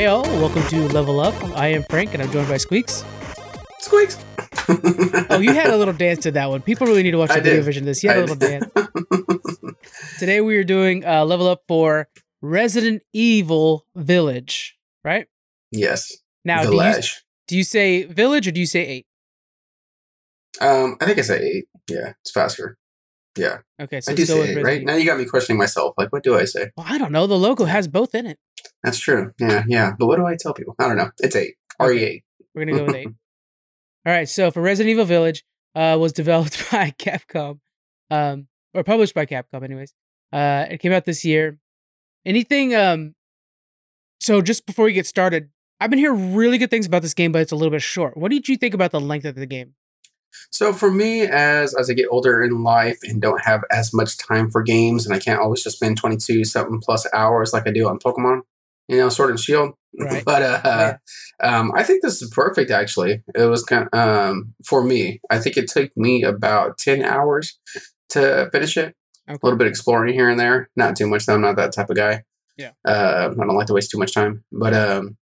Hey all, welcome to Level Up. I am Frank and I'm joined by Squeaks. Squeaks. Oh, you had a little dance to that one. People really need to watch the I video did. version of this. You had a I little did. dance. Today we are doing uh, Level Up for Resident Evil Village, right? yes. Now, do you, do you say Village or do you say 8? Um, I think I say eight. Yeah, it's faster. Yeah, Okay, so I do say eight, right? Now you got me questioning myself. Like, what do I say? Well, I don't know. The logo has both in it. That's true. Yeah, yeah. But what do I tell people? I don't know. It's eight. RE eight. We're gonna go with eight. All right. So for Resident Evil Village, uh, was developed by Capcom, um, or published by Capcom, anyways. Uh, it came out this year. Anything? Um, so just before we get started, I've been hearing really good things about this game, but it's a little bit short. What did you think about the length of the game? So for me, as as I get older in life and don't have as much time for games, and I can't always just spend twenty two something plus hours like I do on Pokemon, you know, Sword and Shield. Right. but uh, um, I think this is perfect. Actually, it was kind of, um for me. I think it took me about ten hours to finish it. Okay. A little bit exploring here and there, not too much. Though I'm not that type of guy. Yeah. Uh, I don't like to waste too much time. But um,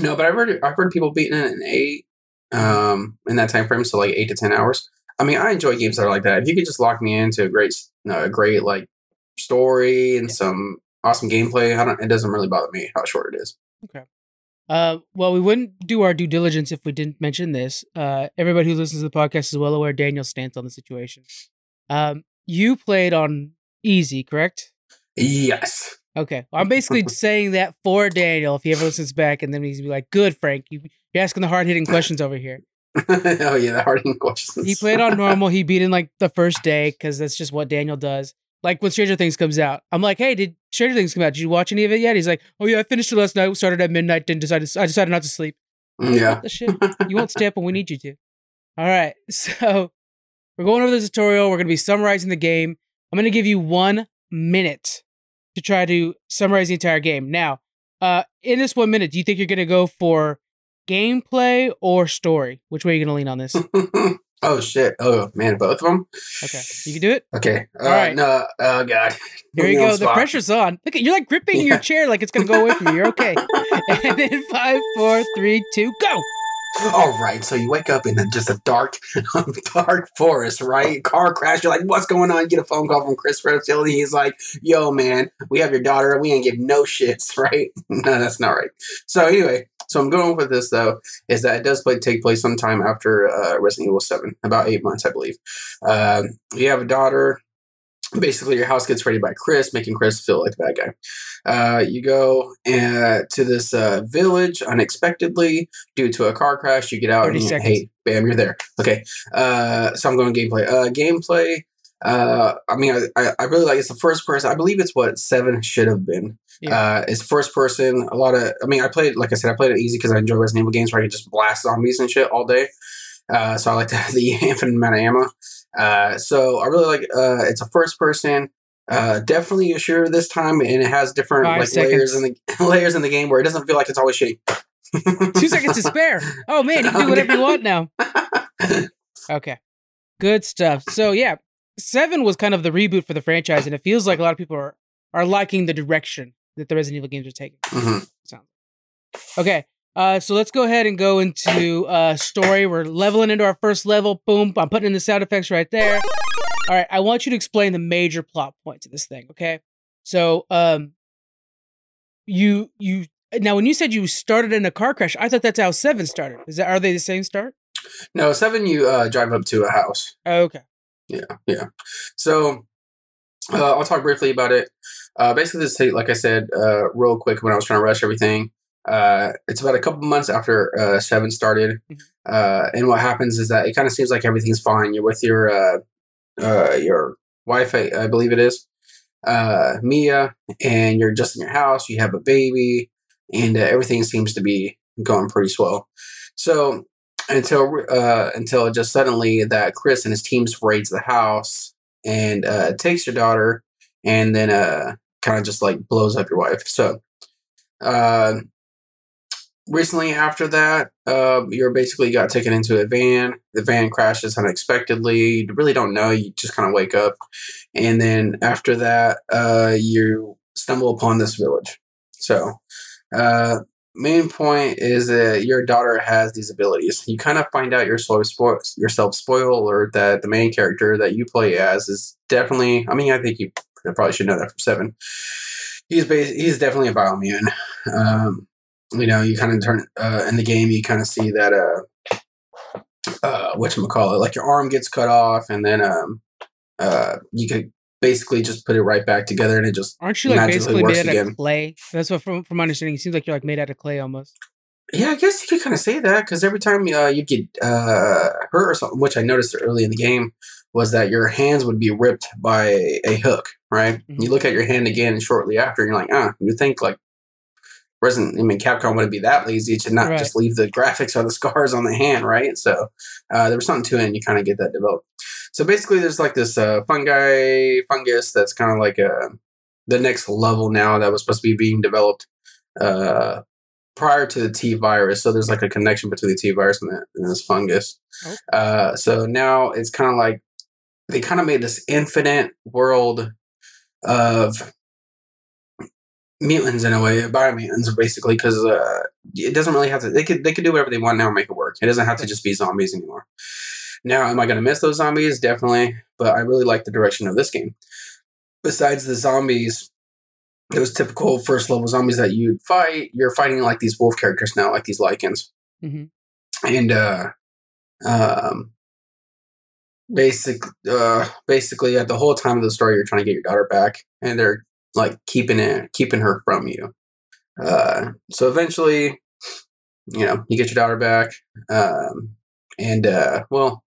no, but I've heard I've heard people beating it in eight um in that time frame, so like eight to ten hours. I mean, I enjoy games that are like that. If you could just lock me into a great, no, a great like story and Yeah. some awesome gameplay, I don't. It doesn't really bother me how short it is. Okay. Uh, well, we wouldn't do our due diligence if we didn't mention this. Uh, everybody who listens to the podcast is well aware Daniel's stance on the situation. Um, you played on easy, correct? Yes. Okay. Well, I'm basically saying that for Daniel if he ever listens back, and then he's be like, "Good, Frank, you, you're asking the hard hitting questions over here." oh yeah, the hard hitting questions. He played on normal. He beat in like the first day because that's just what Daniel does. Like when Stranger Things comes out, I'm like, "Hey, did Stranger Things come out? Did you watch any of it yet?" He's like, "Oh yeah, I finished it last night. Started at midnight. Didn't decide. To, I decided not to sleep." yeah. What the shit? You won't stay up when we need you to. All right. So we're going over the tutorial. We're going to be summarizing the game. I'm going to give you one minute to try to summarize the entire game. Now, uh, in this one minute, do you think you're going to go for gameplay or story? Which way are you going to lean on this? oh shit. Oh man, both of them. Okay. You can do it. Okay. All right. No. Oh god. Here you go. The spot. pressure's on. Look at you're like gripping your chair like it's going to go away from you. You're okay. and then five, four, three, two, go. All right. So you wake up in just a dark, dark forest, right? Car crash. You're like, what's going on? You get a phone call from Chris Redfield. and He's like, yo, man, we have your daughter. and We ain't give no shits, right? no, that's not right. So anyway, so I'm going with this though is that it does play take place sometime after uh, Resident Evil Seven, about eight months, I believe. Um, you have a daughter. Basically, your house gets raided by Chris, making Chris feel like the bad guy. Uh, you go uh, to this uh, village unexpectedly due to a car crash. You get out 30 and you, seconds. hey, bam, you're there. Okay. Uh, so I'm going gameplay. Uh, gameplay. Uh, I mean, I, I, I really like it's the first person. I believe it's what seven should have been. Yeah. Uh, it's first person. A lot of. I mean, I played like I said, I played it easy because I enjoy Resident Evil games where I can just blast zombies and shit all day. Uh, so I like to have the infinite amount of ammo. Uh, so I really like. Uh, it's a first person. Uh, definitely a shooter this time, and it has different Five like layers in the layers in the game where it doesn't feel like it's always shitty. Two seconds to spare. Oh man, you can do whatever you want now. Okay. Good stuff. So yeah, seven was kind of the reboot for the franchise, and it feels like a lot of people are are liking the direction that the Resident Evil games are taking. Mhm. Sounds okay. Uh, so let's go ahead and go into uh, story. We're leveling into our first level. Boom! I'm putting in the sound effects right there. All right, I want you to explain the major plot points of this thing. Okay, so um, you you now when you said you started in a car crash, I thought that's how seven started. Is that are they the same start? No, seven. You uh, drive up to a house. Okay. Yeah, yeah. So uh, I'll talk briefly about it. Uh, basically, this take, like I said, uh, real quick when I was trying to rush everything. Uh, it's about a couple months after uh, Seven started, Mhm. uh, and what happens is that it kind of seems like everything's fine. You're with your uh, uh, your wife, I, I believe it is, uh, Mia, and you're just in your house. You have a baby, and uh, everything seems to be going pretty swell. So until uh, until just suddenly that Chris and his team raids the house and uh, takes your daughter, and then uh, kind of just like blows up your wife. So uh, recently after that, uh, you're basically got taken into a van. The van crashes unexpectedly. You really don't know. You just kind of wake up, and then after that, uh, you stumble upon this village. So. Uh, main point is that your daughter has these abilities. You kind of find out yourself spoil yourself spoiler that the main character that you play as is definitely. I mean, I think you probably should know that from seven. He's bas- he's definitely a biomutant. Um, you know, you kind of turn uh, in the game. You kind of see that uh, uh, what you call it, like your arm gets cut off, and then um, uh, you could basically just put it right back together, and it just Aren't you like basically made out again. of clay? That's what, from, from my understanding, it seems like you're like made out of clay almost. Yeah, I guess you could kind of say that because every time uh, you get uh, hurt or something, which I noticed early in the game, was that your hands would be ripped by a hook, right? Mhm. You look at your hand again shortly after, and you're like, ah, you think like Resident, I mean, Capcom wouldn't be that lazy to not Right. just leave the graphics or the scars on the hand, right? So uh, there was something to it, and you kind of get that developed. So basically, there's like this uh, fungi fungus that's kind of like a the next level now that was supposed to be being developed uh, prior to the T virus. So there's like a connection between the T virus and, the, and this fungus. Oh. Uh, so now it's kind of like they kind of made this infinite world of mutants in a way, biomutants basically, because uh, it doesn't really have to. They could they could do whatever they want now and make it work. It doesn't have to just be zombies anymore. Now, am I going to miss those zombies? Definitely, but I really like the direction of this game. Besides the zombies, those typical first level zombies that you'd fight, you're fighting like these wolf characters now, like these Lycans, hmm and uh, um, basic, uh, basically, at the whole time of the story, you're trying to get your daughter back, and they're like keeping it, keeping her from you. Uh, so eventually, you know, you get your daughter back, um, and uh, well,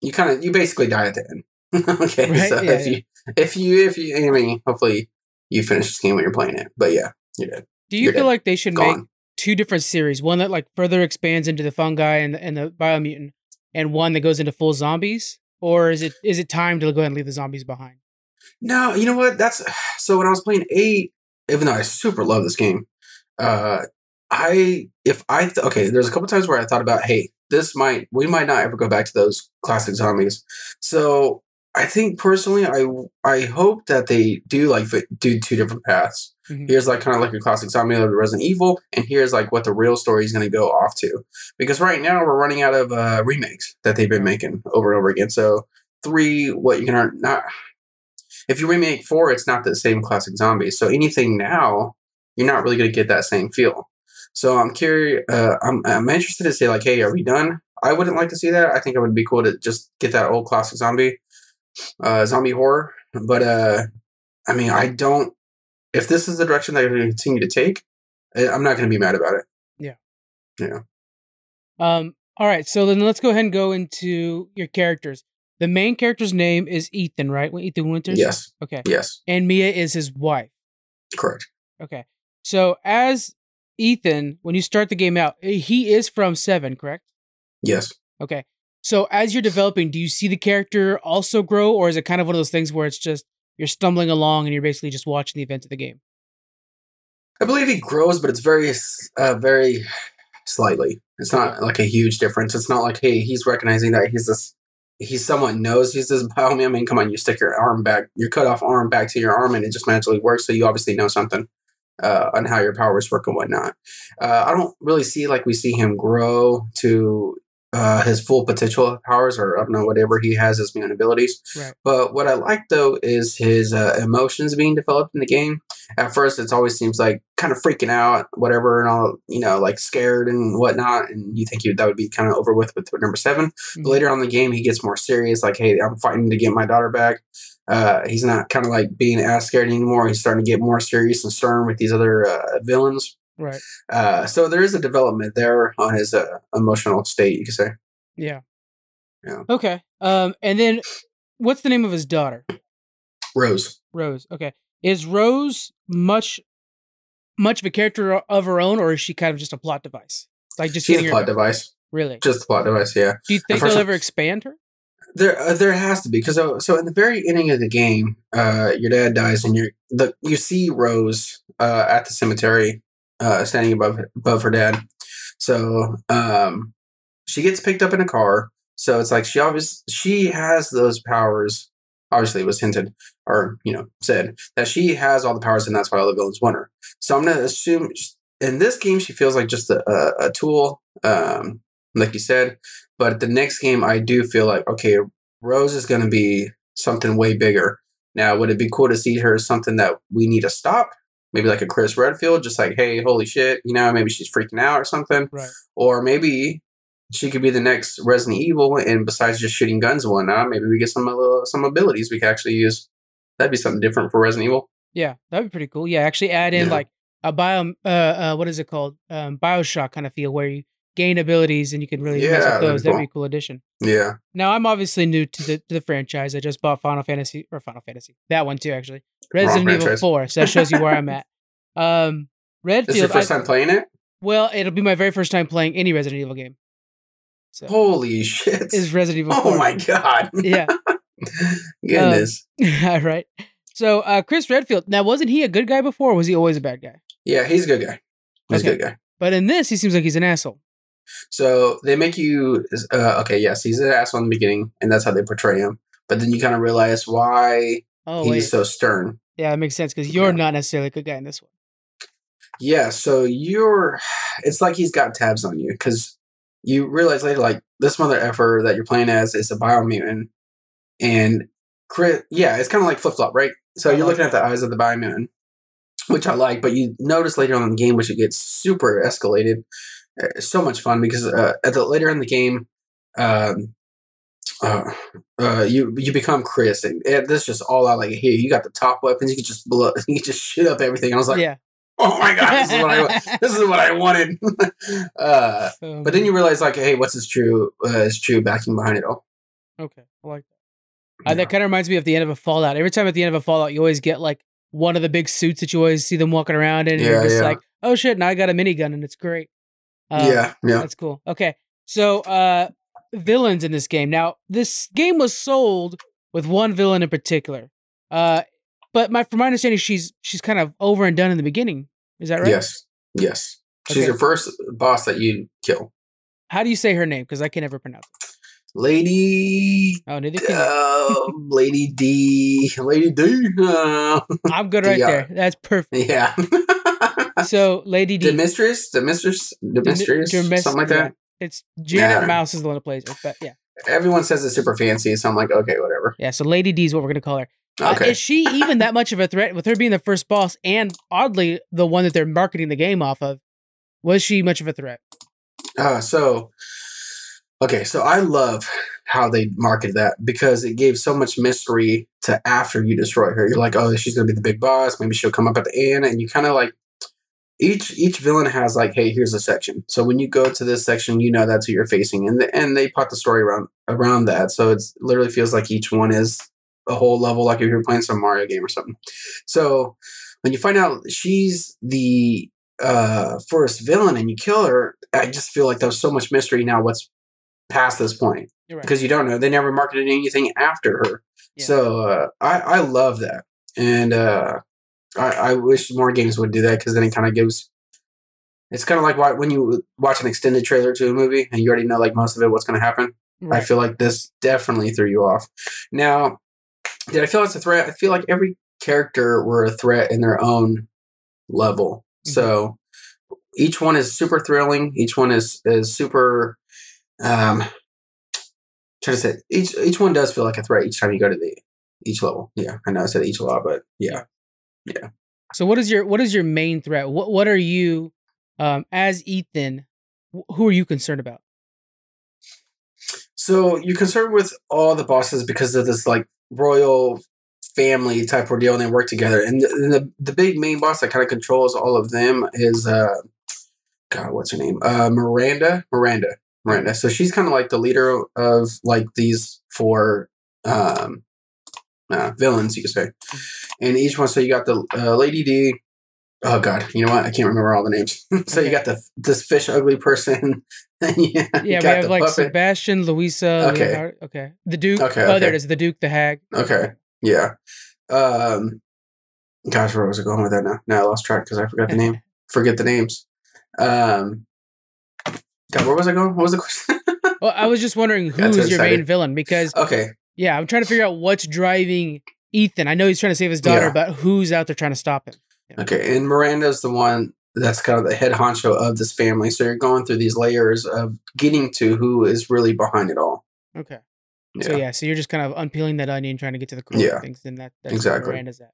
you kind of, you basically die at the end. okay, Right, so yeah, if yeah. you, if you, if you, I mean, hopefully you finish this game when you're playing it, but yeah, you're dead, Do you You're feel dead. like they should make two different series? One that like further expands into the fungi and the, and the biomutant, and one that goes into full zombies? Or is it is it time to go ahead and leave the zombies behind? No, you know what? That's so when I was playing eight, even though I super love this game, uh I if I th- okay, there's a couple times where I thought about, hey, this might we might not ever go back to those classic zombies. So I think personally, I I hope that they do like do two different paths. Mhm. Here's like kind of like a classic zombie of Resident Evil, and here's like what the real story is going to go off to. Because right now we're running out of uh, remakes that they've been making over and over again. So three, what you can earn not if you remake four, it's not the same classic zombie. So anything now, you're not really going to get that same feel. So I'm curious. Uh, I'm I'm interested to say like, hey, are we done? I wouldn't like to see that. I think it would be cool to just get that old classic zombie, uh, zombie horror. But uh, I mean, I don't. If this is the direction that you're going to continue to take, I'm not going to be mad about it. Yeah. Yeah. Um. All right. So then let's go ahead and go into your characters. The main character's name is Ethan, right? Ethan Winters. Yes, Okay. yes, And Mia is his wife. correct. Okay. So as Ethan, when you start the game out, eh, he is from Seven, correct? Yes. Okay. So as you're developing, do you see the character also grow, or is it kind of one of those things where it's just you're stumbling along and you're basically just watching the events of the game? I believe he grows, but it's very, uh, very slightly. It's not like a huge difference. It's not like, hey, he's recognizing that he's this. He somewhat knows he's this biome. I mean, come on, you stick your arm back, your cut off arm back to your arm, and it just magically works. So you obviously know something uh, on how your powers work and whatnot. Uh, I don't really see like we see him grow to uh, his full potential powers, or I don't know whatever he has as mutant abilities. Right. But what I like though is his uh, emotions being developed in the game. At first, it always seems like kind of freaking out, whatever, and all you know, like scared and whatnot. And you think you, that would be kind of over with with number 7 Mhm. But later on in the game, he gets more serious. Like, hey, I'm fighting to get my daughter back. Uh, he's not kind of like being as scared anymore. He's starting to get more serious and stern with these other uh, villains. Right. Uh, so there is a development there on his uh, emotional state, you could say. Yeah. Yeah. Okay. Um. And then, what's the name of his daughter? Rose. Rose. Okay. Is Rose much, much of a character of her own, or is she kind of just a plot device? Like just She's a plot device. really? Just a plot device, yeah. Do you think they'll ever expand her? There, uh, there has to be because so, so in the very ending of the game, uh, your dad dies and you the you see Rose uh, at the cemetery, uh, standing above above her dad. So um, she gets picked up in a car. So it's like she obviously she has those powers. Obviously, it was hinted or you know said that she has all the powers and that's why all the villains want her. So I'm gonna assume in this game she feels like just a, a, a tool, um, like you said. But the next game, I do feel like okay, Rose is to be something way bigger. Now, would it be cool to see her as something that we need to stop? Maybe like a Chris Redfield, just like, hey, holy shit, you know, maybe she's freaking out or something. Right. Or maybe she could be the next Resident Evil, and besides just shooting guns and whatnot, maybe we get some uh, some abilities we could actually use. That'd be something different for Resident Evil. Yeah, that'd be pretty cool. Yeah, actually add in Yeah. like a bio, uh, uh, what is it called? Um, Bioshock kind of feel where you gain abilities and you can really mess Yeah, with that'd be those. That'd be a cool addition. Yeah. Now I'm obviously new to the to the franchise. I just bought Final Fantasy or Final Fantasy that one too, actually. Resident Evil franchise. Four. So that shows you where I'm at. Um, This is your Redfield. first I- time playing it? well, it'll be my very first time playing any Resident Evil game. So Holy shit. is Resident Evil Oh 4. my god. Yeah. Goodness. right. So uh, Chris Redfield. Now, wasn't he a good guy before? or Was he always a bad guy? yeah, he's a good guy. He's Okay. a good guy. But in this, he seems like he's an asshole. So they make you uh, okay. Yes, he's an asshole in the beginning, and that's how they portray him. But then you kind of realize why Oh he's wait, so stern. Yeah, that makes sense because you're Yeah. not necessarily a good guy in this one. Yeah. So you're. It's like he's got tabs on you because you realize later, like this mother effer that you're playing as is a biomutant, and crit. Yeah, it's kind of like flip flop, right? So you're looking at the eyes of the biomutant, which I like, but you notice later on in the game, which it gets super escalated. It's so much fun because uh, at the later in the game, um, uh, uh, you you become Chris, and it, this just all out like here. You got the top weapons. You can just blow. You can just shoot up everything. I was like, yeah. oh my god, this is what I this is what I wanted. uh, Um, but then you realize like, hey, what's his true uh, his true backing behind it all? okay, I like that. Uh, that kind of reminds me of the end of a Fallout. Every time at the end of a Fallout, you always get like one of the big suits that you always see them walking around in, and you're Yeah, just yeah. like, oh shit, now I got a minigun, and it's great. Uh, yeah, yeah. That's cool. Okay. So uh villains in this game. Now, this game was sold with one villain in particular. Uh but my from my understanding she's she's kind of over and done in the beginning. Is that right? Yes, yes. She's Okay. your first boss that you kill, How do you say her name? Because I can never pronounce it. Lady. Oh, neither can. Uh, Lady D, Lady D. Uh, I'm good right there. That's perfect. yeah. So, Lady D. the mistress, the mistress, the mistress, something like that. It's Janet Yeah. Mouse is the one that plays her. But yeah. Everyone says it's super fancy, so I'm like, okay, whatever. Yeah. So, Lady D is what we're going to call her. Uh, Okay. is she even that much of a threat with her being the first boss and oddly the one that they're marketing the game off of? Was she much of a threat? Uh, so, okay, so I love how they marketed that because it gave so much mystery to after you destroy her. You're like, oh, she's gonna be the big boss. Maybe she'll come up at the end, and you kind of like each each villain has like, hey, here's a section. So when you go to this section, you know that's who you're facing, and the, and they put the story around around that. So it's literally feels like each one is a whole level, like if you're playing some Mario game or something. So when you find out she's the uh first villain and you kill her, I just feel like there's so much mystery now what's past this point right. because you don't know they never marketed anything after her. Yeah. So uh, I I love that, and uh, I I wish more games would do that because then it kind of gives. It's kind of like why- when you watch an extended trailer to a movie and you already know like most of it what's going to happen. I feel like this definitely threw you off. Now, did I feel it's a threat? I feel like every character were a threat in their own level. Mhm. So each one is super thrilling. Each one is is super. Um, trying to say each each one does feel like a threat each time you go to the each level. Yeah, I know I said each a lot, but yeah. So what is your what is your main threat? What what are you um as Ethan who are you concerned about? So you're concerned with all the bosses because of this like royal family type ordeal, and they work together. And the the, the big main boss that kind of controls all of them is uh, God, what's her name? Uh, Miranda. Miranda. Miranda. So she's kind of like the leader of like these four um, uh, villains, you could say. And each one, so you got the uh, Lady D. Oh God, you know what? I can't remember all the names. so you got the this fish ugly person. you Yeah, we have the like puppet. Sebastian, Louisa, Okay. Leonardo- okay. The Duke. Okay, Oh, there it is. The Duke, the Hag. Okay. Yeah. Um gosh, where was I going with that now? Now I lost track because I forgot the name. Forget the names. Um God, where was I going? What was the question? Well, I was just wondering who is your main villain because okay. Yeah, I'm trying to figure out what's driving Ethan. I know he's trying to save his daughter, Yeah. but who's out there trying to stop him? Okay. And Miranda's the one that's kind of the head honcho of this family. So you're going through these layers of getting to who is really behind it all. Okay. Yeah, So yeah, so you're just kind of unpeeling that onion, trying to get to the core Yeah. things, and that that's Exactly. where Miranda's at.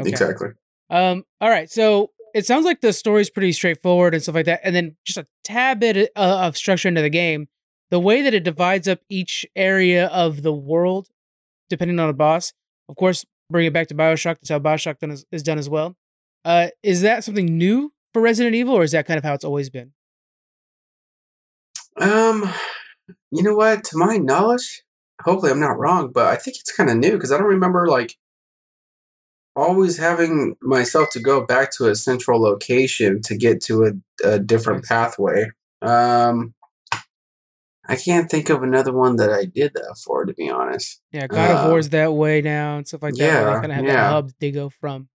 Okay. exactly. Um. All right. So it sounds like the story's pretty straightforward and stuff like that, and then just a tad bit uh, of structure into the game. The way that it divides up each area of the world, depending on the boss. Of course, bring it back to Bioshock. That's how Bioshock done is, is done as well. Uh, is that something new for Resident Evil, or is that kind of how it's always been? Um, you know what? To my knowledge, hopefully I'm not wrong, but I think it's kind of new because I don't remember like always having myself to go back to a central location to get to a, a different pathway. Um, I can't think of another one that I did that for, to be honest. Yeah, God of Uh, War's that way now and stuff like that. yeah, they kind of have yeah. that hub that they go from.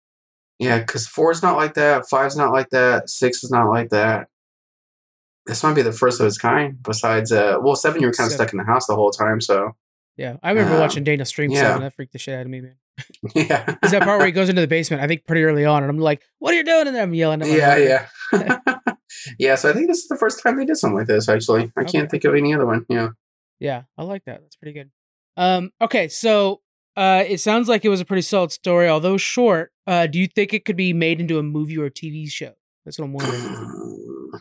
Yeah, because four's not like that, five's not like that, six is not like that. This might be the first of its kind. Besides, uh, well, seven you were kind of stuck in the house the whole time, so Yeah, I remember Um, watching Dana stream yeah. seven. That freaked the shit out of me, man. yeah. Is that part where he goes into the basement? I think pretty early on, and I'm like, "What are you doing?" in there? I'm yelling. At yeah, yeah, yeah. So I think this is the first time they did something like this. Actually, I Okay. can't think of any other one. Yeah. Yeah, I like that. That's pretty good. Um, okay, so uh, it sounds like it was a pretty solid story, although short. Uh, do you think it could be made into a movie or a TV show? That's what I'm wondering.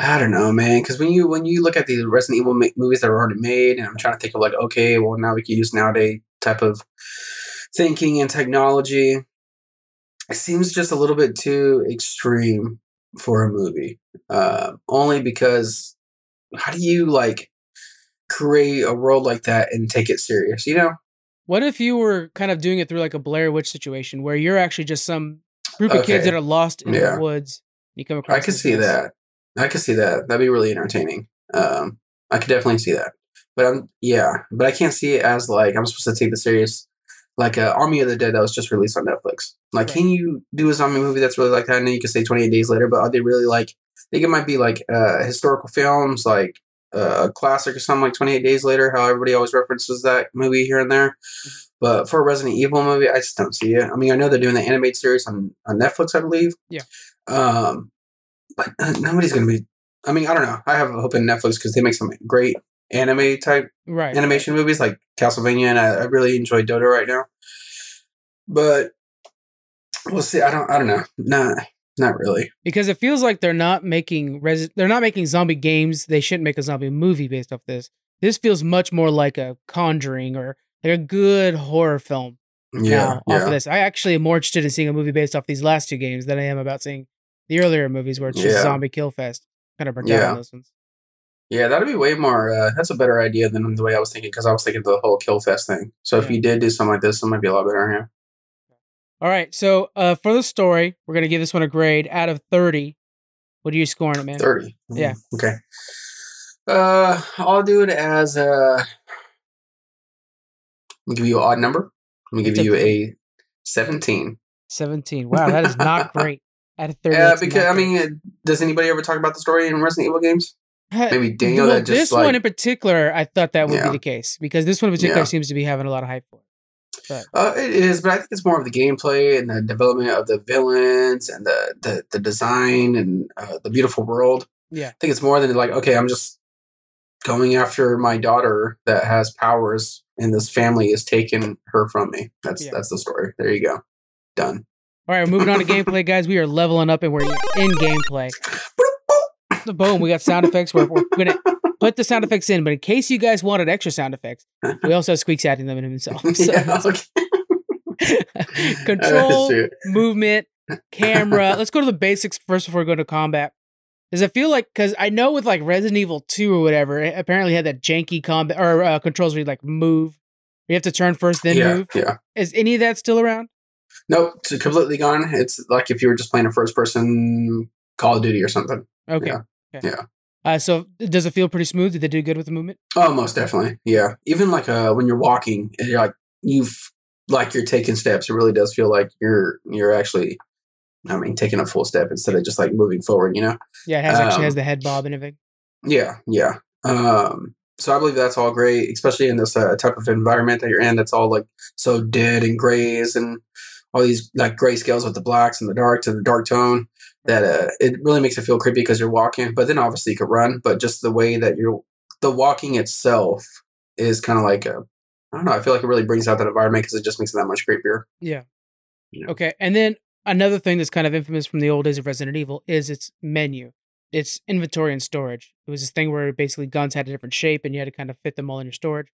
I don't know, man. Because when you when you look at these Resident Evil ma- movies that are already made, and I'm trying to think of like, okay, well now we can use nowadays type of thinking and technology. It seems just a little bit too extreme for a movie. Uh, only because how do you like create a world like that and take it serious? You know? What if you were kind of doing it through like a Blair Witch situation, where you're actually just some group of kids that are lost in Yeah. the woods? You come across. I could see guys. that. I could see that. That'd be really entertaining. Um, I could definitely see that. But I'm yeah, but I can't see it as like I'm supposed to take this serious. Like uh, Army of the Dead that was just released on Netflix. Like, Right. can you do a zombie movie that's really like that? And then you can say 28 days later, but are they really like? I think it might be like uh, historical films, like uh, a classic or something like 28 Days Later. How everybody always references that movie here and there. But for a Resident Evil movie, I just don't see it. I mean, I know they're doing the animated series on, on Netflix, I believe. Yeah. Um, but uh, nobody's gonna be. I mean, I don't know. I have a hope in Netflix because they make some great anime type Right. animation movies like Castlevania, and I, I really enjoy Dodo right now. But we'll see. I don't. I don't know. Not. Not really. because it feels like they're not making res- they're not making zombie games. They shouldn't make a zombie movie based off this. This feels much more like a Conjuring or like a good horror film Yeah. now off of this. I actually am more interested in seeing a movie based off these last two games than I am about seeing the earlier movies where it's just Yeah. zombie kill fest. Kind of burnt out Yeah. on those ones. Yeah, that'd be way more. Uh, that's a better idea than the way I was thinking because I was thinking the whole kill fest thing. So if you did do something like this, it might be a lot better. Yeah. All right, so uh, for the story, we're gonna give this one a grade out of thirty. What are you scoring it, man? Thirty. Yeah. Mm, Okay. Uh, I'll do it as uh. I'll give you an odd number. I'm gonna give you a seventeen. Seventeen. Wow, that is not great. Out of thirty. Yeah, that's because I mean, uh, does anybody ever talk about the story in Resident Evil games? Maybe Daniel well, that just this like one in particular, I thought that would Yeah. be the case because this one in particular Yeah. seems to be having a lot of hype for. it. Uh, it is, but I think it's more of the gameplay and the development of the villains and the the, the design and uh, the beautiful world. Yeah. I think it's more than like, okay, I'm just going after my daughter that has powers, and this family is taking her from me. That's Yeah. that's the story. There you go, done. All right, we're moving on to gameplay, guys. We are leveling up and we're in gameplay. Boom, we got sound effects. We're, we're gonna put the sound effects in, but in case you guys wanted extra sound effects, we also have Squeaks adding them in himself. So yeah, okay. control, Shoot. movement, camera. Let's go to the basics first before we go to combat. Does it feel like because I know with like Resident Evil Two or whatever, it apparently had that janky combat or uh, controls where you like move. You have to turn first, then yeah, move. yeah. Is any of that still around? Nope, it's completely gone. It's like if you were just playing a first person Call of Duty or something. Okay. Yeah. Okay. Yeah. Uh, so does it feel pretty smooth? Did they do good with the movement? Oh, most definitely. Yeah. Even like uh when you're walking and you're like you've like you're taking steps, it really does feel like you're you're actually I mean taking a full step instead of just like moving forward, you know? Yeah, it has actually Um, has the head bob and everything. Yeah, yeah. Um so I believe that's all great, especially in this uh, type of environment that you're in that's all like so dead and grays and all these like gray scales with the blacks and the darks and the dark tone that uh it really makes it feel creepy because you're walking but then obviously you could run but just the way that you're the walking itself is kind of like a i don't know i feel like it really brings out that environment because it just makes it that much creepier Yeah. Yeah. Okay. And then another thing that's kind of infamous from the old days of Resident Evil is its menu, its inventory and storage. It was this thing where basically guns had a different shape and you had to kind of fit them all in your storage.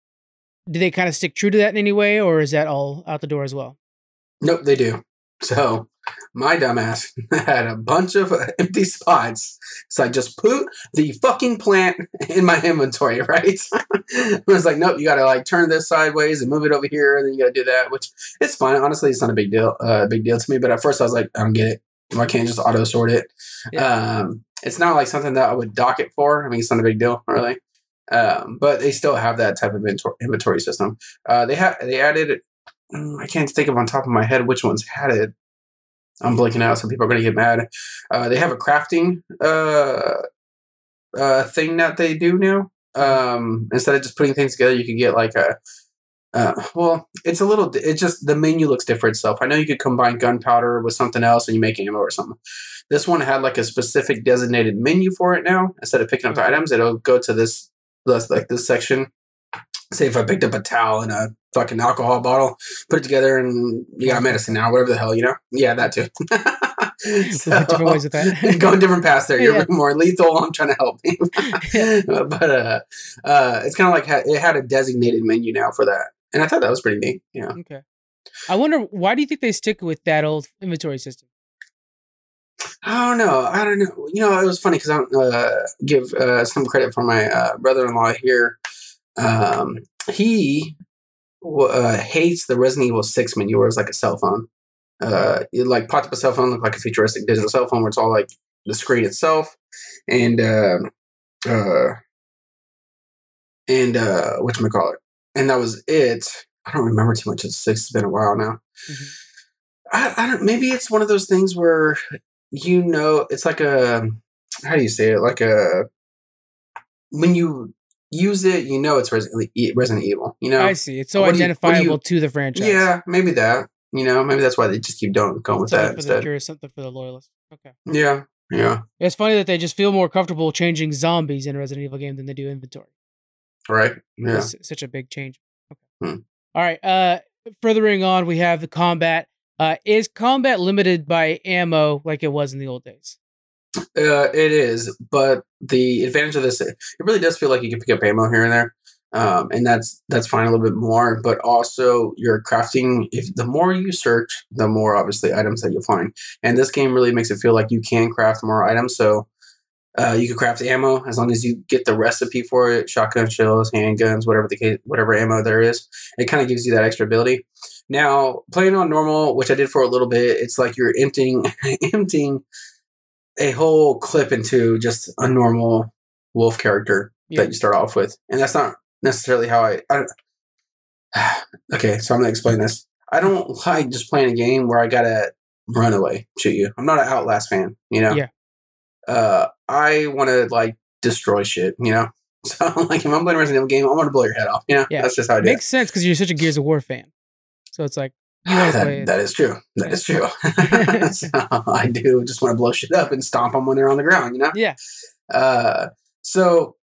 Do they kind of stick true to that in any way, or is that all out the door as well? Nope, they do. So my dumbass had a bunch of empty spots. So I just put the fucking plant in my inventory, right? I was like, nope, you gotta like turn this sideways and move it over here, and then you gotta do that, which it's fine. Honestly, it's not a big deal, uh, big deal to me. But at first, I was like, I don't get it. Why can't I just auto sort it? Um, it's not like something that I would dock it for. I mean, it's not a big deal, really. Um, but they still have that type of inventory, system. Uh, they have they added. mm, I can't think of on top of my head which ones had it. I'm blanking out, so people are going to get mad. Uh, they have a crafting uh, uh, thing that they do now. Um, instead of just putting things together, you could get like a. Uh, well, it's a little. It just the menu looks different itself. I know you could combine gunpowder with something else and you make ammo or something. This one had like a specific designated menu for it now. Instead of picking up the items, it'll go to this, this like this section. Say if I picked up a towel and a fucking alcohol bottle, put it together, and you got medicine now, whatever the hell, you know? Yeah, that too. Different ways with that. going different paths there. You're Yeah. more lethal. I'm trying to help you. Yeah. but uh, uh, it's kind of like ha- it had a designated menu now for that, and I thought that was pretty neat. Yeah. Okay. I wonder why do you think they stick with that old inventory system? I don't know. I don't know. You know, it was funny because I don't uh, give uh, some credit for my uh, brother-in-law here. Um, he uh, hates the Resident Evil Six menu, where it's like a cell phone. Uh, it like popped up a cell phone, looked like a futuristic digital cell phone, where it's all like the screen itself, and uh, uh, and uh, what call it, and that was it. I don't remember too much of six. It's been a while now. Mhm. I, I don't. Maybe it's one of those things where you know it's like a how do you say it like a when you use it you know it's Resident, Resident Evil you know I see. It's so what do you- identifiable you- to the franchise. yeah maybe that you know maybe that's why they just keep going going with Something that for the curious, something for the loyalists. Okay. yeah yeah It's funny that they just feel more comfortable changing zombies in a Resident Evil game than they do inventory. right yeah It's such a big change. Okay. Hmm. All right. Uh, furthering on, we have the combat. Uh, is combat limited by ammo like it was in the old days? Uh, it is, but the advantage of this, it really does feel like you can pick up ammo here and there, um, and that's that's fine a little bit more. But also, you're crafting, if the more you search, the more obviously items that you'll find. And this game really makes it feel like you can craft more items. So uh, you can craft ammo as long as you get the recipe for it: shotgun shells, handguns, whatever the case, whatever ammo there is. It kind of gives you that extra ability. Now, playing on normal, which I did for a little bit, it's like you're emptying emptying a whole clip into just a normal wolf character Yeah. that you start off with, and that's not necessarily how I. I okay, so I'm gonna explain this. I don't like just playing a game where I gotta run away, shoot you. I'm not an Outlast fan, you know. Yeah. Uh, I want to like destroy shit, you know. So like, if I'm playing a Resident Evil game, I want to blow your head off. You know, Yeah. that's just how I do. it. Makes sense because you're such a Gears of War fan. So it's like you want to that, that is true. That is true. so I do just want to blow shit up and stomp them when they're on the ground, you know? Yeah. Uh, so,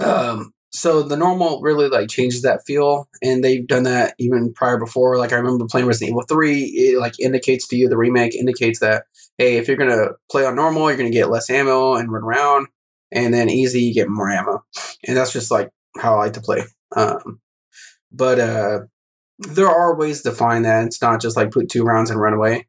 um, so the normal really like changes that feel, and they've done that even prior before. Like I remember playing Resident Evil Three, it like indicates to you the remake indicates that hey, if you're gonna play on normal, you're gonna get less ammo and run around, and then easy you get more ammo, and that's just like how I like to play. Um, but uh, there are ways to find that. It's not just like put two rounds and run away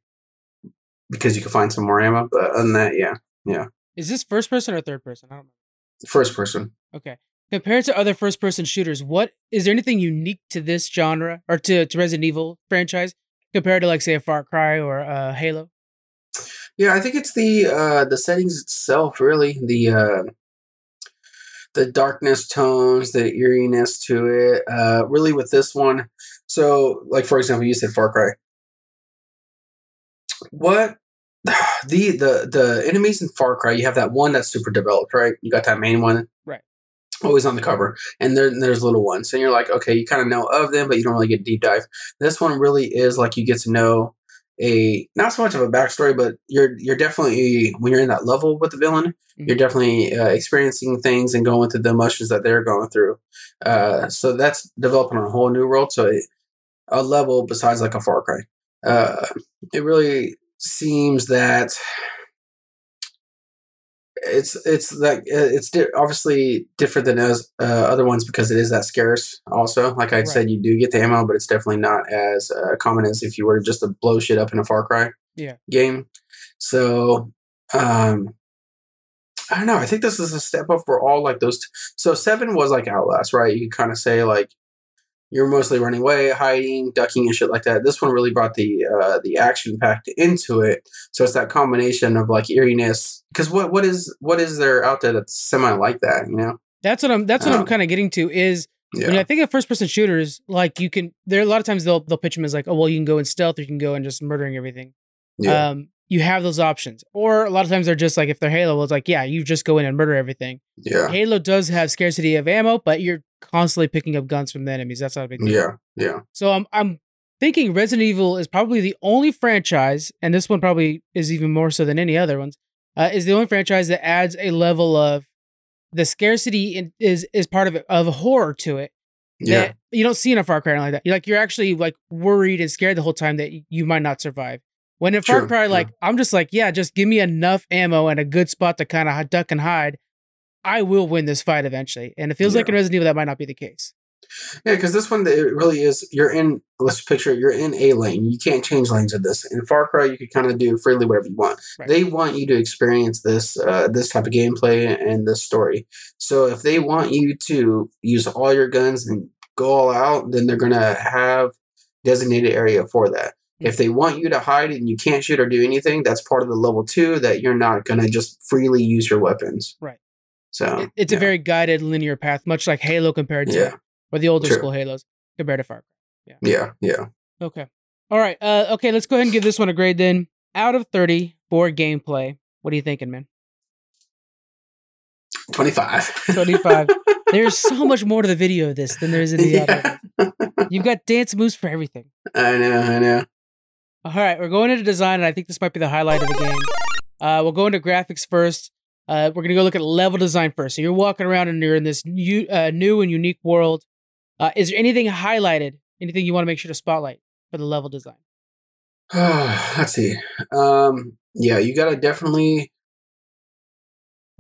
because you can find some more ammo. But other than that, yeah, yeah. Is this first person or third person? I don't know. first person. Okay. Compared to other first person shooters, what is there anything unique to this genre or to, to Resident Evil franchise compared to like say a Far Cry or uh, Halo? Yeah, I think it's the uh the settings itself, really. The uh the darkness tones, the eeriness to it. Uh really with this one. So like for example, you said Far Cry. What the the the enemies in Far Cry, you have that one that's super developed, right? You got that main one. Right. Always on the cover. And then there's little ones. And you're like, okay, you kind of know of them, but you don't really get deep dive. This one really is like you get to know a not so much of a backstory, but you're you're definitely when you're in that level with the villain, Mhm. you're definitely uh, experiencing things and going through the emotions that they're going through. Uh, so that's developing a whole new world. So it, a level besides like a Far Cry. Uh, it really seems that it's it's like uh, it's di- obviously different than as uh, other ones because it is that scarce. Also, like I Right. said, you do get the ammo, but it's definitely not as uh, common as if you were just to blow shit up in a Far Cry Yeah. game. So, um, I don't know. I think this is a step up for all like those. T- so seven was like Outlast, right? You kind of say like you're mostly running away, hiding, ducking, and shit like that. This one really brought the uh, the action packed into it. So it's that combination of like eeriness. Because what what is what is there out there that's semi like that? You know? That's what I'm. That's what I'm Um, kind of getting to. Is when Yeah. I think of first person shooters, like you can. There a lot of times they'll they'll pitch them as like, oh well, you can go in stealth, or you can go in just murdering everything. Yeah. Um, you have those options. Or a lot of times they're just like if they're Halo, well, it's like yeah, you just go in and murder everything. yeah. Halo does have scarcity of ammo, but you're constantly picking up guns from the enemies. That's not a big deal. Yeah. Yeah. So I'm I'm thinking Resident Evil is probably the only franchise, and this one probably is even more so than any other ones. Uh, is the only franchise that adds a level of the scarcity in, is is part of it, of horror to it Yeah. you don't see in a Far Cry like that. You're like you're actually like worried and scared the whole time that you might not survive. When in Far Cry, like I'm just like, yeah, just give me enough ammo and a good spot to kind of duck and hide. I will win this fight eventually. And it feels like in Yeah. Resident Evil that might not be the case. Yeah, because this one it really is. You're in. Let's picture it, you're in a lane. You can't change lanes of this. In Far Cry, you can kind of do freely whatever you want. Right. They want you to experience this uh, this type of gameplay and this story. So if they want you to use all your guns and go all out, then they're gonna have designated area for that. If they want you to hide and you can't shoot or do anything, that's part of the level two that you're not gonna just freely use your weapons. Right. So It- it's yeah. a very guided linear path, much like Halo compared to yeah or the older True. school Halos compared to Far Cry. yeah yeah Cry. Okay. All right. Uh, okay, let's go ahead and give this one a grade then. Out of 30 for gameplay. What are you thinking, man? twenty five 25. There's so much more to the video of this than there is in the other. yeah. You've got dance moves for everything. I know, I know. All right, we're going into design, and I think this might be the highlight of the game. Uh, we'll go into graphics first. Uh, we're gonna go look at level design first. So you're walking around and you're in this new, uh, new and unique world. Uh, is there anything highlighted? Anything you want to make sure to spotlight for the level design? Let's see. Um, yeah, you gotta definitely.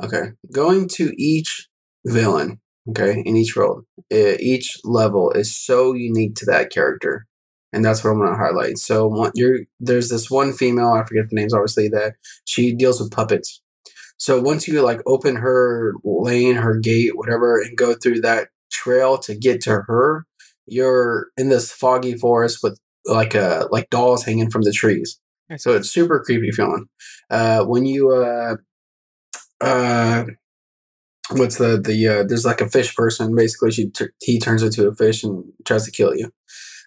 Okay, going to each villain. Okay, in each world, each level is so unique to that character, and that's what I'm gonna highlight. So, one, you're there's this one female. I forget the names, obviously. That she deals with puppets. So once you like open her lane, her gate, whatever, and go through that trail to get to her, you're in this foggy forest with like uh like dolls hanging from the trees. So it's super creepy feeling. Uh, when you uh, uh, what's the the uh, there's like a fish person. Basically, she t- he turns into a fish and tries to kill you.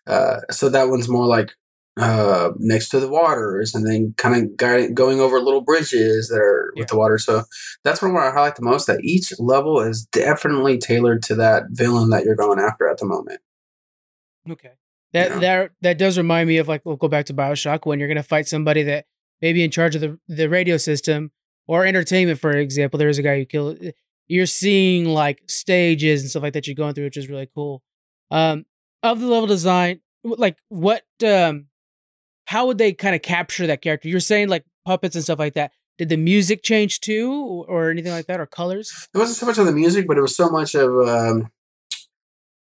Uh, so that one's more like uh next to the waters and then kind of guiding, going over little bridges that are Yeah. with the water so that's one where i highlight the most that each level is definitely tailored to that villain that you're going after at the moment Okay. That that that does remind me of like we'll go back to Bioshock when you're gonna fight somebody that may be in charge of the the radio system or entertainment, for example. There's a guy who killed. You're seeing like stages and stuff like that you're going through, which is really cool. Um, of the level design, like what um, how would they kind of capture that character? You're saying like puppets and stuff like that. Did the music change too, or, anything like that, or colors? it wasn't so much of the music, but it was so much of um,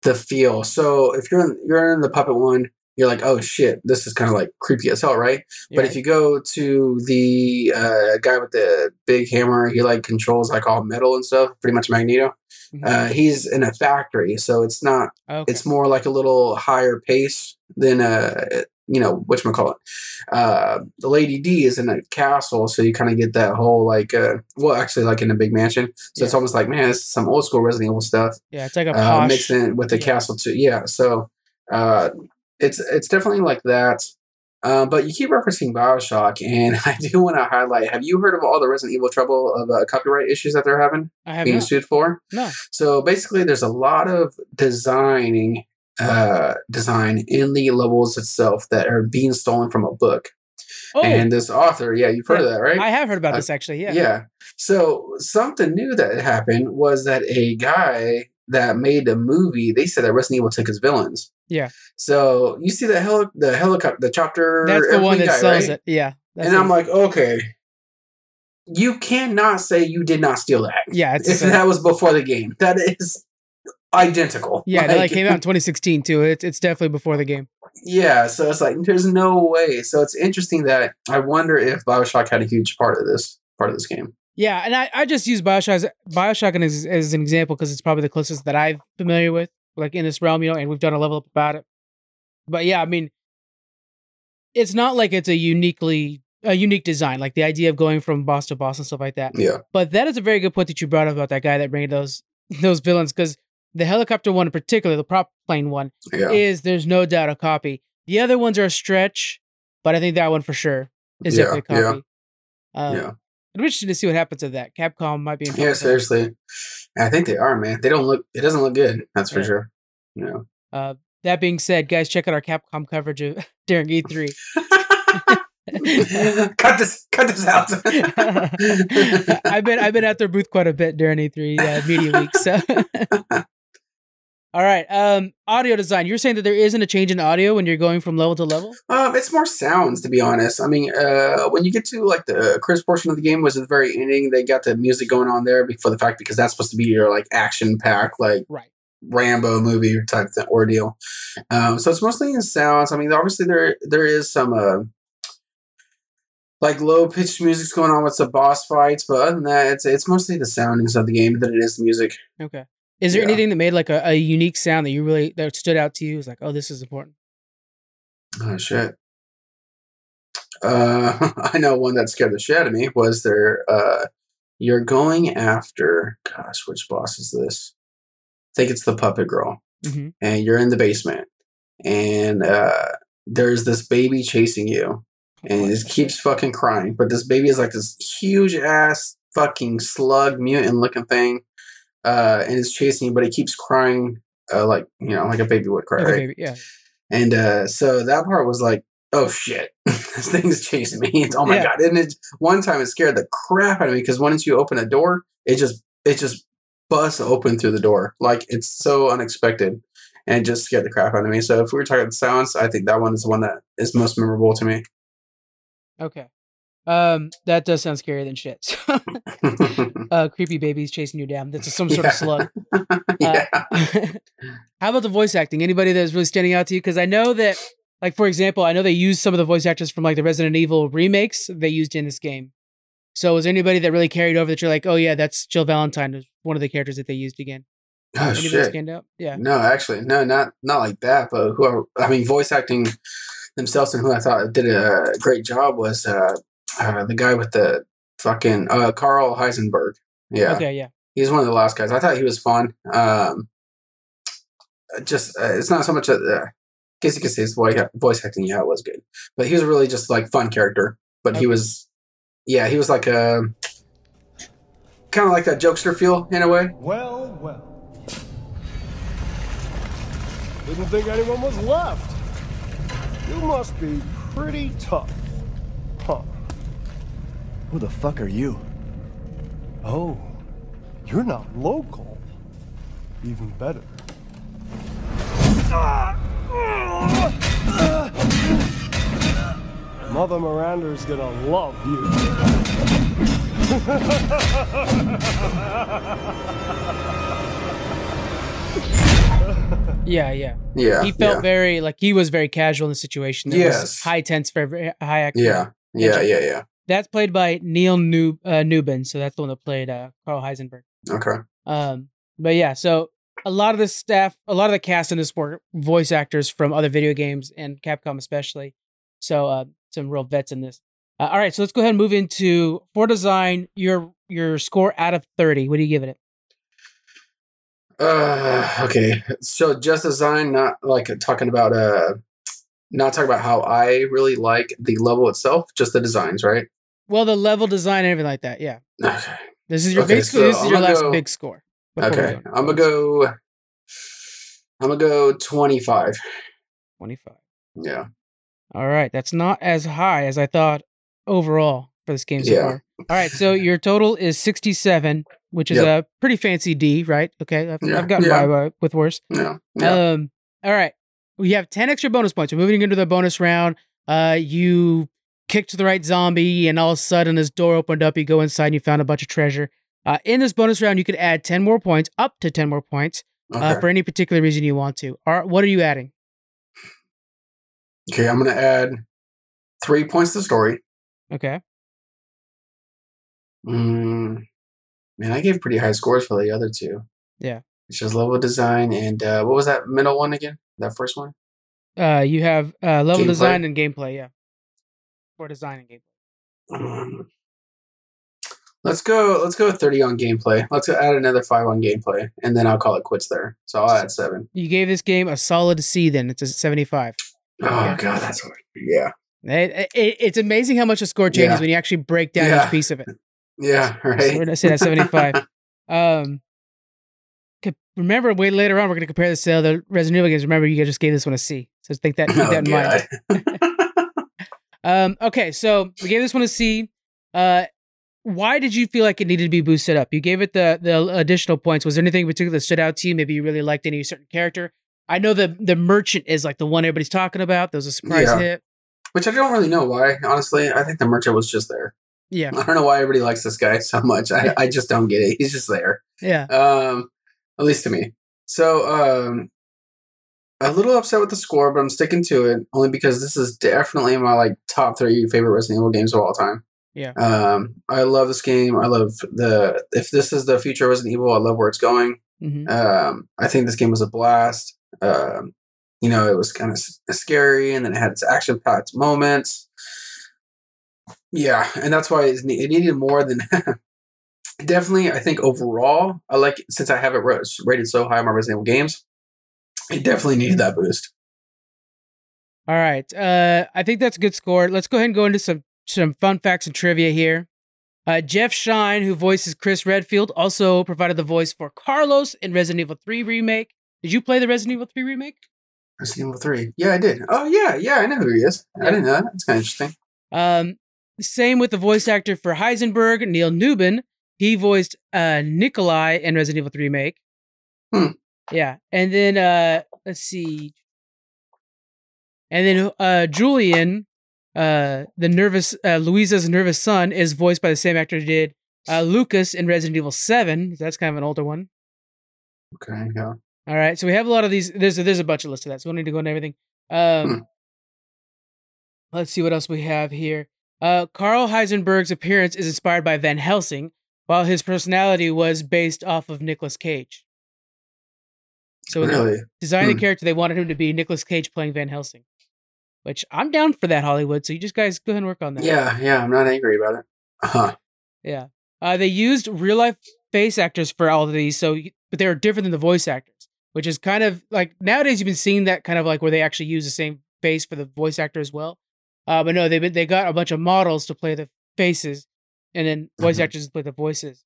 the feel. So if you're in, you're in the puppet one, you're like, oh shit, this is kind of like creepy as hell, right? But if you go to the uh, guy with the big hammer, he like controls like all metal and stuff, pretty much Magneto. Mhm. Uh, he's in a factory, so it's not. okay. It's more like a little higher pace than uh, you know what call it. Uh, the Lady D is in a castle, so you kind of get that whole like, uh, well, actually, like in a big mansion. So it's almost like, man, this is some old school Resident Evil stuff yeah, it's like a uh, mixed in with the yeah. castle too. Yeah, so uh, it's it's definitely like that. Uh, but you keep referencing Bioshock, and I do want to highlight: Have you heard of all the Resident Evil trouble of uh, copyright issues that they're having I have being not. sued for? No. So basically, there's a lot of designing uh, design in the levels itself that are being stolen from a book. Oh, And this author, yeah, you've heard of that, right? I have heard about Uh, this actually. Yeah. Yeah. So something new that happened was that a guy that made the movie, they said that Resident Evil took his villains. Yeah. So you see the heli- the helicopter, the chopter. That's the one that guy, sells right? it. Yeah. And the- I'm like, okay, you cannot say you did not steal that. yeah, that was before the game, that is identical. yeah, that like came out in 2016 too. It's it's definitely before the game. Yeah, so it's like there's no way. So it's interesting that I wonder if Bioshock had a huge part of this part of this game. Yeah, and I, I just use Bioshock as, Bioshock as, as an example because it's probably the closest that I'm familiar with, like in this realm, you know, and we've done a level up about it. But yeah, I mean, it's not like it's a uniquely a unique design, like the idea of going from boss to boss and stuff like that. Yeah, But that is a very good point that you brought up about that guy that made those those villains because the helicopter one in particular, the prop plane one, yeah, is there's no doubt a copy. The other ones are a stretch, but I think that one for sure is Yeah, definitely a yeah, copy. Um, yeah. I'm interested to see what happens to that. Capcom might be in Yeah, seriously. I think they are, man. They don't look. It doesn't look good. That's for sure. You know. Uh, that being said, guys, check out our Capcom coverage of during E3. cut this. Cut this out. I've been I've been at their booth quite a bit during E3 uh, Media Week. So, all right, um, audio design. You're saying that there isn't a change in audio when you're going from level to level. Um, it's more sounds, to be honest. I mean, uh, when you get to like the Chris portion of the game was at the very ending, they got the music going on there for the fact because that's supposed to be your like action pack, like Right. Rambo movie type th- ordeal. Um, so it's mostly in sounds. I mean, obviously there there is some uh, like low pitched music's going on with some boss fights, but other than that, it's it's mostly the soundings of the game than it is the music. Okay. Is there Yeah. anything that made like a, a unique sound that you really that stood out to you? It's like, oh, this is important. Oh shit. Uh, I know one that scared the shit out of me was there. Uh, you're going after. Gosh, which boss is this? I think it's the puppet girl, hmm and you're in the basement, and uh, there's this baby chasing you, and it keeps fucking crying. But this baby is like this huge ass fucking slug mutant looking thing, uh, and it's chasing you, but it keeps crying, uh, like you know, like a baby would cry, Okay, right? baby. Yeah. And uh, so that part was like, oh shit, this thing's chasing me. It's, oh my Yeah. god! And it one time it scared the crap out of me because once you open a door, it just it just busts open through the door. Like it's so unexpected, and just scared the crap out of me. So if we were talking sounds, I think that one is the one that is most memorable to me. Okay. Um, that does sound scarier than shit. uh, creepy babies chasing you down. That's some sort Yeah. of slug. yeah, How about the voice acting? Anybody that's really standing out to you? Because I know that, like for example, I know they used some of the voice actors from like the Resident Evil remakes they used in this game. So was there anybody that really carried over that you're like, oh yeah, that's Jill Valentine, was one of the characters that they used again? oh Anybody shit. stand out? Yeah. No, actually, no, not not like that. But who I, I mean, voice acting themselves and who I thought did a great job was uh, uh the guy with the fucking uh Karl Heisenberg. Yeah, Okay. Yeah. he's one of the last guys. I thought he was fun. Um, just uh, it's not so much. A, uh, I guess you could say his voice voice acting. Yeah, it was good, but he was really just like fun character. But Okay. he was, yeah, he was like a kind of like that jokester feel in a way. Well, well. Didn't think anyone was left. You must be pretty tough. Huh. Who the fuck are you? Oh, you're not local. Even better. Mother Miranda's gonna love you. Yeah. Yeah. Yeah, He felt yeah. very like he was very casual in the situation. It was Yes. high tense, very high acting. Yeah, yeah, yeah, yeah. That's played by Neil Nub- uh, Newbon. So that's the one that played uh, Karl Heisenberg. Okay. Um, but yeah, so a lot of the staff, a lot of the cast in this were voice actors from other video games and Capcom especially. So uh, some real vets in this. Uh, all right, so let's go ahead and move into for design. Your your score out of thirty. What do you give it? Uh, okay. So just design, not like talking about uh, not talking about how I really like the level itself, just the designs, right? Well, the level design and everything like that. Yeah, Okay. this is your Okay, basically so this is I'm your last go- big score. Okay. I'm gonna go. I'm gonna go 25. twenty five. Yeah. All right, that's not as high as I thought overall for this game so Yeah. far. All right, so your total is 67, which is Yep. a pretty fancy D, right? Okay, I've, Yeah, I've gotten yeah. by with worse. Yeah. Yeah. Um, all right, we have 10 extra bonus points. We're moving into the bonus round. Uh, you kicked to the right zombie, and all of a sudden, this door opened up. You go inside, and you found a bunch of treasure. Uh, in this bonus round, you could add 10 more points, up to 10 more points, okay. uh, for any particular reason you want to. All right, what are you adding? okay. I'm gonna add three points to the story. Okay. Mm, man, I gave pretty high scores for the other two. Yeah. It's just level design and uh, what was that middle one again? That first one? Uh, you have uh, level Gameplay? design and gameplay, yeah. For design and gameplay. Um, let's go. Let's go thirty on gameplay. Let's add another five on gameplay, and then I'll call it quits there. So I'll add seven. You gave this game a solid C. Then it's a seventy-five. Oh god, that's hard. Yeah, It, it- it's amazing how much the score changes Yeah. when you actually break down Yeah. each piece of it. yeah, So we're gonna say that seventy-five. um, remember, way later on, we're gonna compare this to other Resident Evil games. Remember, you guys just gave this one a C. So think that keep Oh, that in mind. Um, okay, so we gave this one a C. Uh, why did you feel like it needed to be boosted up? You gave it the the additional points. Was there anything in particular that stood out to you? Maybe you really liked any certain character. I know the the merchant is like the one everybody's talking about. That was a surprise Yeah. hit. Which I don't really know why. Honestly, I think the merchant was just there. Yeah, I don't know why everybody likes this guy so much. I, I just don't get it. He's just there. yeah, Um, at least to me. So, um, a little upset with the score, but I'm sticking to it only because this is definitely my like top three favorite Resident Evil games of all time. Yeah. Um, I love this game. I love the if this is the future of Resident Evil, I love where it's going. hmm Um, I think this game was a blast. Um, you know, it was kind of s- scary, and then it had its action-packed moments. Yeah, and that's why it needed more than. definitely, I think overall, I like since I have it ra- rated so high on my Resident Evil games. It definitely needed that boost. All right. Uh, I think that's a good score. Let's go ahead and go into some some fun facts and trivia here. Uh, Jeff Schine, who voices Chris Redfield, also provided the voice for Carlos in Resident Evil 3 remake. Did you play the Resident Evil 3 remake? Resident Evil Three. Yeah, I did. Oh yeah, yeah, I know who he is. I didn't know that. That's kind of interesting. Um, same with the voice actor for Heisenberg, Neil Newbon. He voiced uh, Nikolai in Resident Evil 3 remake. Hmm. Yeah, and then uh, let's see, and then uh, Julian, uh, the nervous uh, Louisa's nervous son, is voiced by the same actor who did uh, Lucas in Resident Evil 7. That's kind of an older one. Okay, yeah. All right, so we have a lot of these. There's a, there's a bunch of lists of that, so we don't need to go into everything. Um, Hmm. Let's see what else we have here. Uh, Karl Heisenberg's appearance is inspired by Van Helsing, while his personality was based off of Nicolas Cage. So Really? designed the Hmm. character, they wanted him to be Nicolas Cage playing Van Helsing, which I'm down for that Hollywood. So you just guys go ahead and work on that. Yeah, yeah. I'm not angry about it. Huh. Yeah. Uh, they used real life face actors for all of these, so but they were different than the voice actors, which is kind of like nowadays you've been seeing that kind of like where they actually use the same face for the voice actor as well. Uh, but no, they they got a bunch of models to play the faces, and then voice Mhm. actors to play the voices.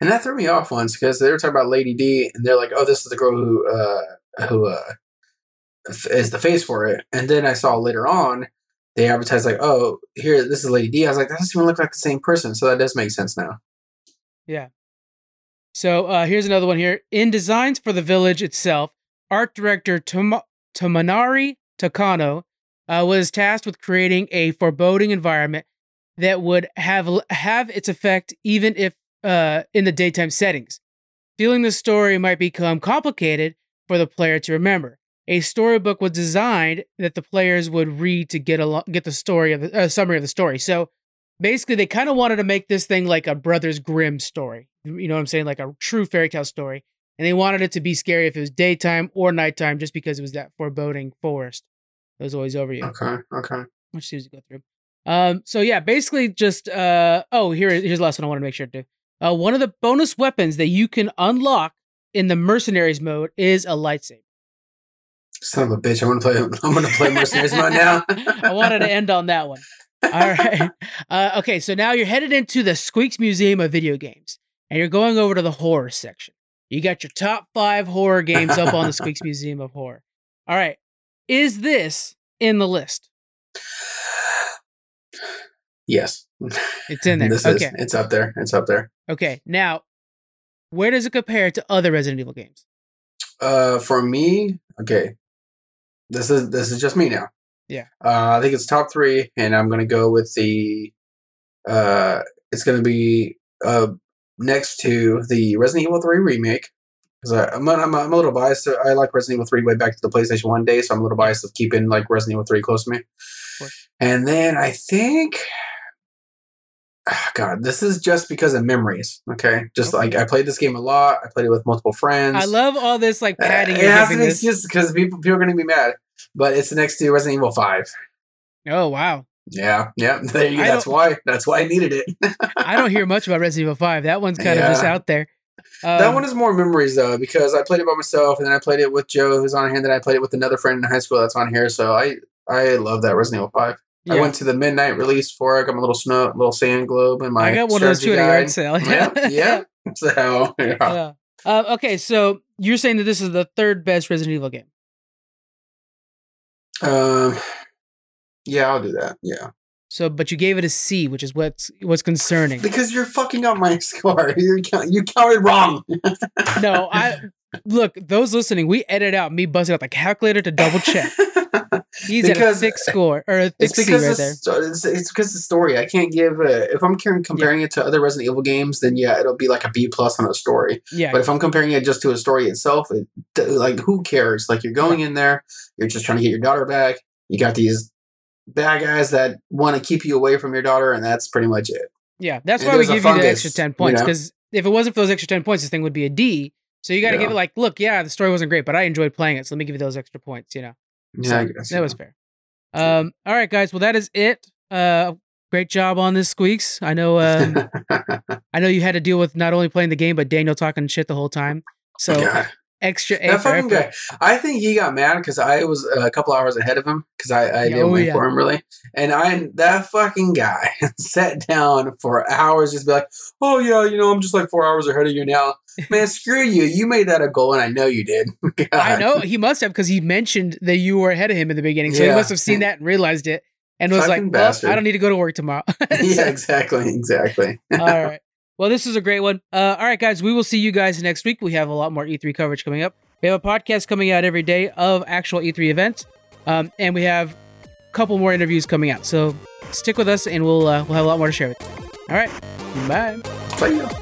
And that threw me off once because they were talking about Lady D, and they're like, "Oh, this is the girl who uh, who uh, is the face for it." And then I saw later on they advertised like, "Oh, here, this is Lady D." I was like, "That doesn't even look like the same person." So that does make sense now. Yeah. So uh, here's another one here. In designs for the village itself, art director Tom- Tomonori Takano uh, was tasked with creating a foreboding environment that would have have its effect even if uh, in the daytime settings. Feeling the story might become complicated for the player to remember. A storybook was designed that the players would read to get along, get the story of the uh, summary of the story. So basically they kind of wanted to make this thing like a brothers grimm story you know what i'm saying like a true fairy tale story and they wanted it to be scary if it was daytime or nighttime just because it was that foreboding forest that was always over you Okay, okay. which seems to go through um so yeah basically just uh oh here here's the last one i want to make sure to do uh one of the bonus weapons that you can unlock in the mercenaries mode is a lightsaber Son of a bitch! I'm gonna play. I'm gonna play Mercenaries mode now. I wanted to end on that one. All right. Uh, okay, so now you're headed into the Squeaks Museum of Video Games, and you're going over to the horror section. You got your top five horror games up on the Squeaks Museum of Horror. All right. Is this in the list? Yes, It's in there. This okay. is it's up there. It's up there. Okay. Now, where does it compare to other Resident Evil games? Uh, for me, okay, this is this is just me now. Yeah. Uh, I think it's top three, and I'm gonna go with the. Uh, it's gonna be uh next to the Resident Evil Three remake. Because I'm, I'm I'm a little biased. I like Resident Evil Three way back to the PlayStation One day, so I'm a little biased of keeping like Resident Evil Three close to me. And then I think. Ah, God, this is just because of memories. Okay, just Okay. like I played this game a lot. I played it with multiple friends. I love all this like padding. Uh, It has to giving be just because people people are going to be mad, but it's next to Resident Evil Five. Oh wow. Yeah, yeah. There you That's why. That's why I needed it. I don't hear much about Resident Evil Five. That one's kind of just out there. Um, that one is more memories though, because I played it by myself, and then I played it with Joe, who's on here, and then I played it with another friend in high school that's on here. So I I love that Resident Evil Five. I went to the midnight release for it. I got my little snow, little sand globe, and my I got one of those strategy at a yard sale. yeah, yeah. So yeah. Yeah. Uh, okay, so you're saying that this is the third best Resident Evil game. Um, yeah, I'll do that. Yeah, So, but you gave it a C, which is what's what's concerning. because you're fucking up my score. You you counted wrong. No, I look those listening. We edit out me busting out the calculator to double check. He's at a Because- thick score or a thick It's because right the there. it's, it's because the story. I can't give a, if I'm comparing, comparing it to other Resident Evil games, then yeah, it'll be like a B plus on a story. Yeah, But if I'm comparing it just to a story itself, it, like who cares? Like you're going in there, you're just trying to get your daughter back. You got these bad guys that want to keep you away from your daughter, and that's pretty much it. yeah. That's and why we give you the extra ten you points know? because if it wasn't for those extra ten points, this thing would be a D. So you got to Yeah. give it like, look, yeah, the story wasn't great, but I enjoyed playing it, so let me give you those extra points. You know, Yeah, So, I guess, that was fair. Um, all right, guys. Well, that is it. Uh, great job on this, Squeaks. I know. Um, I know you had to deal with not only playing the game, but Daniel talking shit the whole time. So God. Extra that fucking guy. I think he got mad because I was a couple hours ahead of him because I, I Yeah, didn't oh, wait yeah. for him really. And I that fucking guy sat down for hours just be like, oh yeah, you know, I'm just like four hours ahead of you now. Man, screw you. You made that a goal, and I know you did. God. I know he must have because he mentioned that you were ahead of him in the beginning, so he must have seen that and realized it, and was like, "Well. I don't need to go to work tomorrow." yeah, exactly, exactly. all right. Well, this is a great one. Uh, all right, guys, we will see you guys next week. We have a lot more E3 coverage coming up. We have a podcast coming out every day of actual E3 events, um, and we have a couple more interviews coming out. So stick with us, and we'll uh, we'll have a lot more to share with you. All right, bye. Bye.